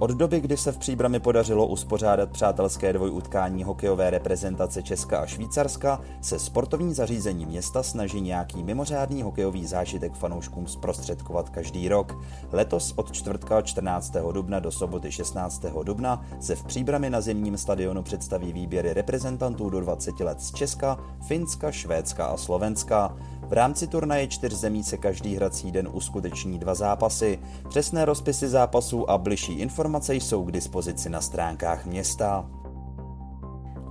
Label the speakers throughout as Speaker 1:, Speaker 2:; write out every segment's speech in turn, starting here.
Speaker 1: Od doby, kdy se v Příbrami podařilo uspořádat přátelské dvojutkání hokejové reprezentace Česka a Švýcarska, se sportovní zařízení města snaží nějaký mimořádný hokejový zážitek fanouškům zprostředkovat každý rok. Letos od čtvrtka 14. dubna do soboty 16. dubna se v Příbrami na zimním stadionu představí výběry reprezentantů do 20 let z Česka, Finska, Švédska a Slovenska. V rámci turnaje čtyř zemí se každý hrací den uskuteční dva zápasy. Přesné rozpisy zápasů a bližší informace jsou k dispozici na stránkách města.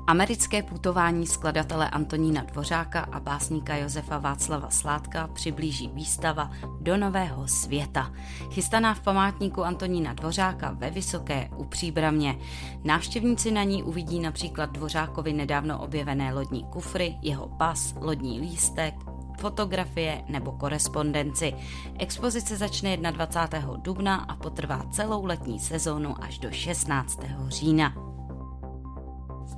Speaker 2: Americké putování skladatele Antonína Dvořáka a básníka Josefa Václava Sládka přiblíží výstava do nového světa. Chystaná v památníku Antonína Dvořáka ve Vysoké u Příbramě. Návštěvníci na ní uvidí například Dvořákovi nedávno objevené lodní kufry, jeho pas, lodní lístek, fotografie nebo korespondenci. Expozice začne 21. dubna a potrvá celou letní sezónu až do 16. října.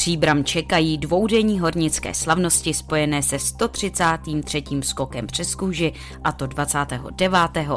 Speaker 2: Příbram čekají dvoudenní hornické slavnosti spojené se 133. skokem přes kůži, a to 29.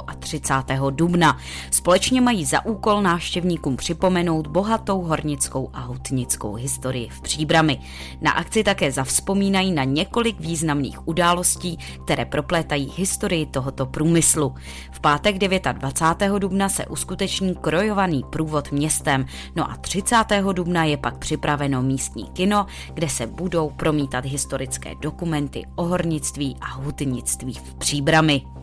Speaker 2: a 30. dubna. Společně mají za úkol návštěvníkům připomenout bohatou hornickou a hutnickou historii v Příbrami. Na akci také zavzpomínají na několik významných událostí, které proplétají historii tohoto průmyslu. V pátek 29. dubna se uskuteční krojovaný průvod městem, no a 30. dubna je pak připraveno místní místní kino, kde se budou promítat historické dokumenty o hornictví a hutnictví v Příbrami.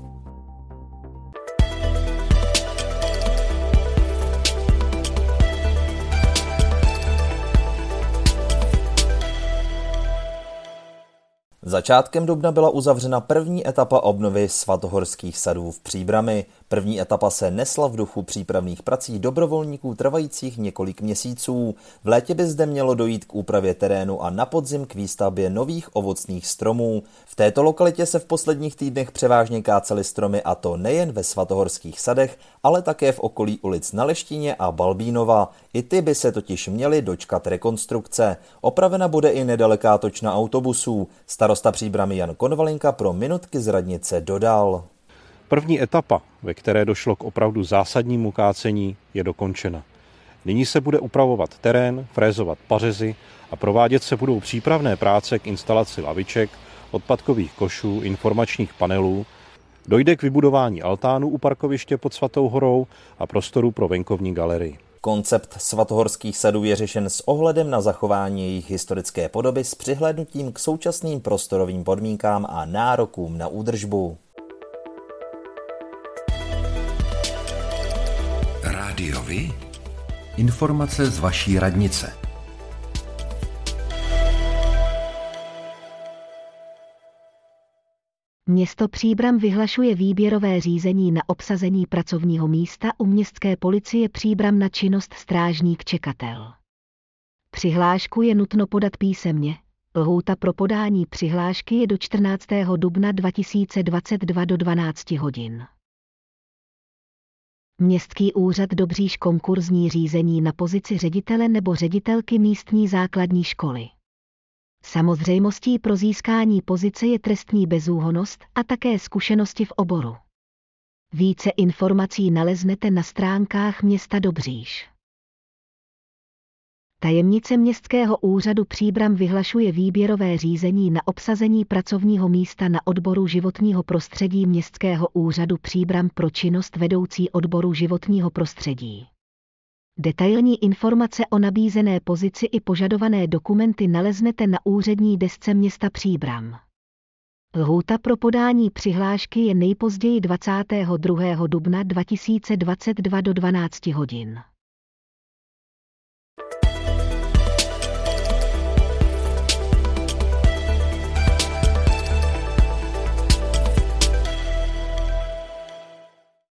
Speaker 1: Začátkem dubna byla uzavřena první etapa obnovy svatohorských sadů v Příbrami. První etapa se nesla v duchu přípravných prací dobrovolníků trvajících několik měsíců. V létě by zde mělo dojít k úpravě terénu a na podzim k výstavbě nových ovocných stromů. V této lokalitě se v posledních týdnech převážně kácely stromy a to nejen ve svatohorských sadech, ale také v okolí ulic na Leštině a Balbínova. I ty by se totiž měly dočkat rekonstrukce. Opravena bude i nedaleká točna autobusů. Starosta příbramy Jan Konvalinka pro minutky z radnice dodal.
Speaker 3: První etapa, ve které došlo k opravdu zásadnímu kácení, je dokončena. Nyní se bude upravovat terén, frézovat pařezy a provádět se budou přípravné práce k instalaci laviček, odpadkových košů, informačních panelů. Dojde k vybudování altánu u parkoviště pod Svatou horou a prostoru pro venkovní galerii.
Speaker 1: Koncept svatohorských sadů je řešen s ohledem na zachování jejich historické podoby s přihlednutím k současným prostorovým podmínkám a nárokům na údržbu.
Speaker 4: Rádiovi? Informace z vaší radnice.
Speaker 5: Město Příbram vyhlašuje výběrové řízení na obsazení pracovního místa u městské policie Příbram na činnost strážník čekatel. Přihlášku je nutno podat písemně. Lhůta pro podání přihlášky je do 14. dubna 2022 do 12 hodin. Městský úřad Dobříž konkurzní řízení na pozici ředitele nebo ředitelky místní základní školy. Samozřejmostí pro získání pozice je trestní bezúhonost a také zkušenosti v oboru. Více informací naleznete na stránkách města Dobříž. Tajemnice Městského úřadu Příbram vyhlašuje výběrové řízení na obsazení pracovního místa na odboru životního prostředí Městského úřadu Příbram pro činnost vedoucí odboru životního prostředí. Detailní informace o nabízené pozici i požadované dokumenty naleznete na úřední desce města Příbram. Lhůta pro podání přihlášky je nejpozději 22. dubna 2022 do 12 hodin.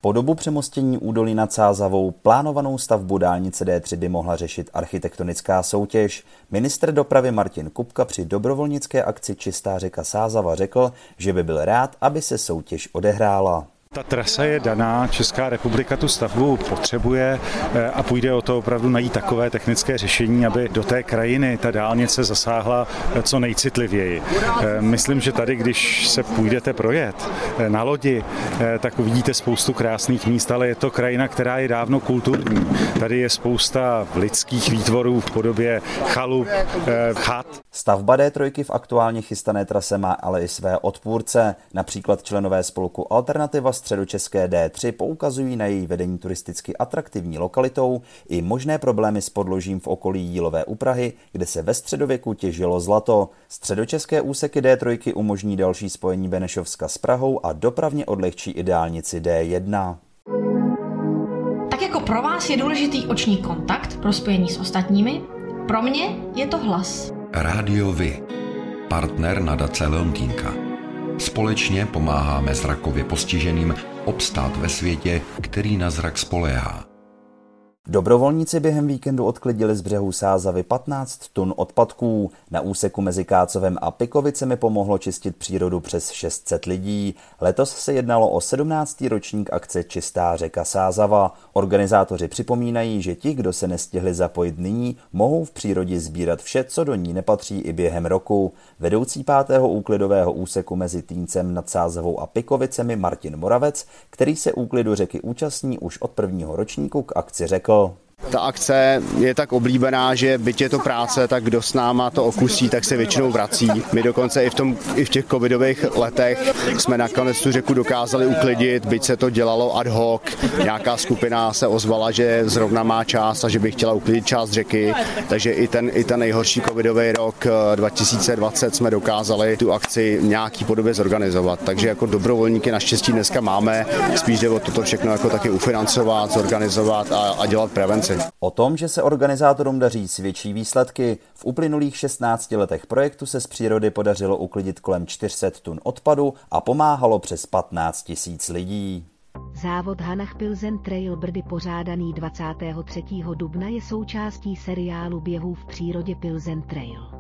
Speaker 1: Po dobu přemostění údolí nad Sázavou plánovanou stavbu dálnice D3 by mohla řešit architektonická soutěž. Ministr dopravy Martin Kupka při dobrovolnické akci Čistá řeka Sázava řekl, že by byl rád, aby se soutěž odehrála.
Speaker 6: Ta trasa je daná, Česká republika tu stavbu potřebuje eh, a půjde o to opravdu najít takové technické řešení, aby do té krajiny ta dálnice zasáhla eh, co nejcitlivěji. Eh, myslím, že tady, když se půjdete projet na lodi, tak uvidíte spoustu krásných míst, ale je to krajina, která je dávno kulturní. Tady je spousta lidských výtvorů v podobě chalup, chat.
Speaker 1: Stavba D3 v aktuálně chystané trase má ale i své odpůrce, například členové spolku Alternativa středočeské D3 poukazují na její vedení turisticky atraktivní lokalitou i možné problémy s podložím v okolí Jílové úprahy, kde se ve středověku těžilo zlato. Středočeské úseky D3 umožní další spojení Benešovska s Prahou a dopravně odlehčí i dálnici D1.
Speaker 7: Tak jako pro vás je důležitý oční kontakt pro spojení s ostatními, pro mě je to hlas.
Speaker 4: Rádio Vy. Partner nadace Leontýnka. Společně pomáháme zrakově postiženým obstát ve světě, který na zrak spoléhá.
Speaker 1: Dobrovolníci během víkendu odklidili z břehu Sázavy 15 tun odpadků. Na úseku mezi Kácovem a Pikovicemi pomohlo čistit přírodu přes 600 lidí. Letos se jednalo o 17. ročník akce Čistá řeka Sázava. Organizátoři připomínají, že ti, kdo se nestihli zapojit nyní, mohou v přírodě sbírat vše, co do ní nepatří i během roku. Vedoucí pátého úklidového úseku mezi Týncem nad Sázavou a Pikovicemi Martin Moravec, který se úklidu řeky účastní už od prvního ročníku k akci řekl, people
Speaker 8: Ta akce je tak oblíbená, že byť je to práce, tak kdo s náma to okusí, tak se většinou vrací. My dokonce i v, tom, i v těch covidových letech jsme nakonec tu řeku dokázali uklidit, byť se to dělalo ad hoc. Nějaká skupina se ozvala, že zrovna má čas a že by chtěla uklidit část řeky, takže i ten, i ten nejhorší covidový rok 2020 eh, jsme dokázali tu akci nějaký podobě zorganizovat. Takže jako dobrovolníky naštěstí dneska máme, spíš jde o toto všechno jako taky ufinancovat, zorganizovat a, a dělat prevenci.
Speaker 1: O tom, že se organizátorům daří svědčí výsledky, v uplynulých 16 letech projektu se z přírody podařilo uklidit kolem 400 tun odpadu a pomáhalo přes 15 tisíc lidí.
Speaker 5: Závod Hanach Pilzen Trail Brdy pořádaný 23. dubna je součástí seriálu běhů v přírodě Pilzen Trail.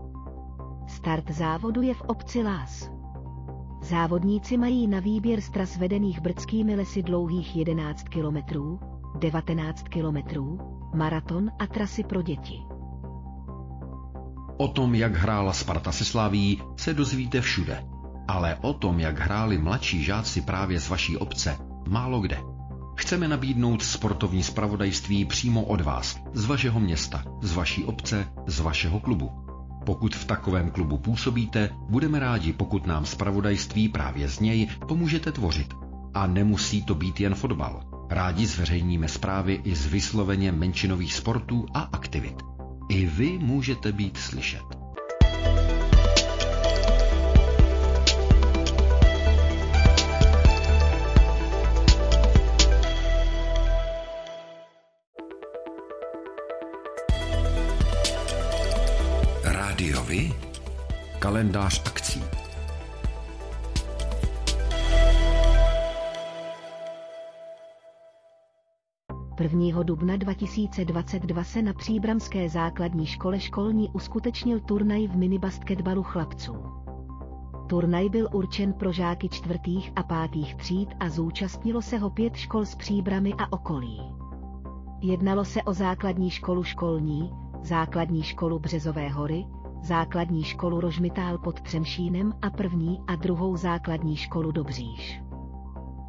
Speaker 5: Start závodu je v obci Lás. Závodníci mají na výběr z tras vedených brdskými lesy dlouhých 11 kilometrů, 19 kilometrů, maraton a trasy pro děti.
Speaker 4: O tom, jak hrála Sparta se Slaví, se dozvíte všude. Ale o tom, jak hráli mladší žáci právě z vaší obce, málo kde. Chceme nabídnout sportovní spravodajství přímo od vás, z vašeho města, z vaší obce, z vašeho klubu. Pokud v takovém klubu působíte, budeme rádi, pokud nám spravodajství právě z něj pomůžete tvořit. A nemusí to být jen fotbal. Rádi zveřejníme zprávy i z vysloveně menšinových sportů a aktivit. I vy můžete být slyšet. Rádiovi kalendář akcí.
Speaker 5: 1. dubna 2022 se na Příbramské základní škole školní uskutečnil turnaj v minibasketbalu chlapců. Turnaj byl určen pro žáky čtvrtých a pátých tříd a zúčastnilo se ho pět škol z Příbramy a okolí. Jednalo se o základní školu školní, základní školu Březové hory, základní školu Rožmitál pod Třemšínem a první a druhou základní školu Dobříž.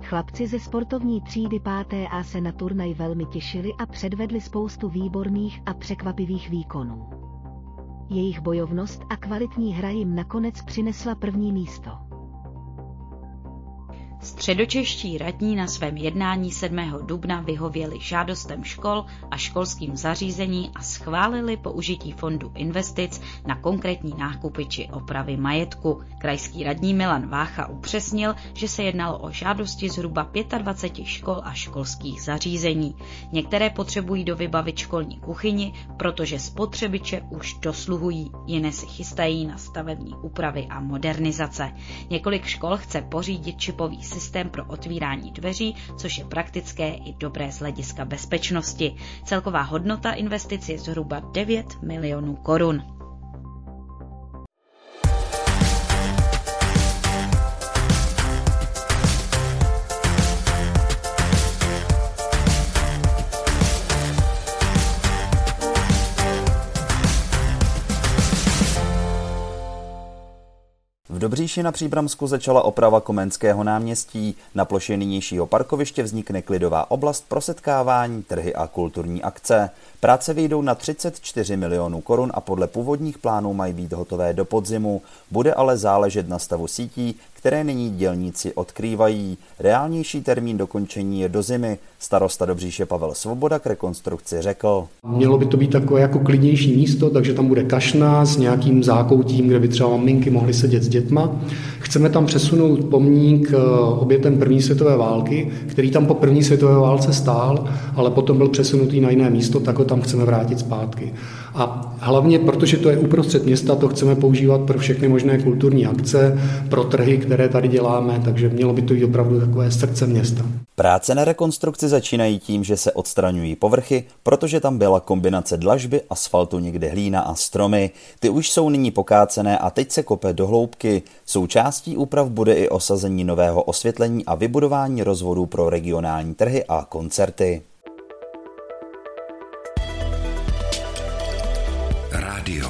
Speaker 5: Chlapci ze sportovní třídy 5. A se na turnaj velmi těšili a předvedli spoustu výborných a překvapivých výkonů. Jejich bojovnost a kvalitní hra jim nakonec přinesla první místo.
Speaker 2: Středočeští radní na svém jednání 7. dubna vyhověli žádostem škol a školským zařízení a schválili použití fondu investic na konkrétní nákupy či opravy majetku. Krajský radní Milan Vácha upřesnil, že se jednalo o žádosti zhruba 25 škol a školských zařízení. Některé potřebují do vybavit školní kuchyni, protože spotřebiče už dosluhují, jiné si chystají na stavební úpravy a modernizace. Několik škol chce pořídit čipový systém pro otvírání dveří, což je praktické i dobré z hlediska bezpečnosti. Celková hodnota investic je zhruba 9 milionů korun.
Speaker 1: Dobříši na Příbramsku začala oprava Komenského náměstí. Na ploše nynějšího parkoviště vznikne klidová oblast pro setkávání, trhy a kulturní akce. Práce vyjdou na 34 milionů korun a podle původních plánů mají být hotové do podzimu. Bude ale záležet na stavu sítí, které nyní dělníci odkrývají. Reálnější termín dokončení je do zimy. Starosta Dobříše Pavel Svoboda k rekonstrukci řekl.
Speaker 9: Mělo by to být takové jako klidnější místo, takže tam bude kašna s nějakým zákoutím, kde by třeba maminky mohly sedět s dětma. Chceme tam přesunout pomník eh, obětem první světové války, který tam po první světové válce stál, ale potom byl přesunutý na jiné místo, tak ho tam chceme vrátit zpátky. A hlavně, protože to je uprostřed města, to chceme používat pro všechny možné kulturní akce, pro trhy, které tady děláme, takže mělo by to být opravdu takové srdce města.
Speaker 1: Práce na rekonstrukci začínají tím, že se odstraňují povrchy, protože tam byla kombinace dlažby, asfaltu, někde hlína a stromy. Ty už jsou nyní pokácené a teď se kope do hloubky. Součástí úprav bude i osazení nového osvětlení a vybudování rozvodů pro regionální trhy a koncerty.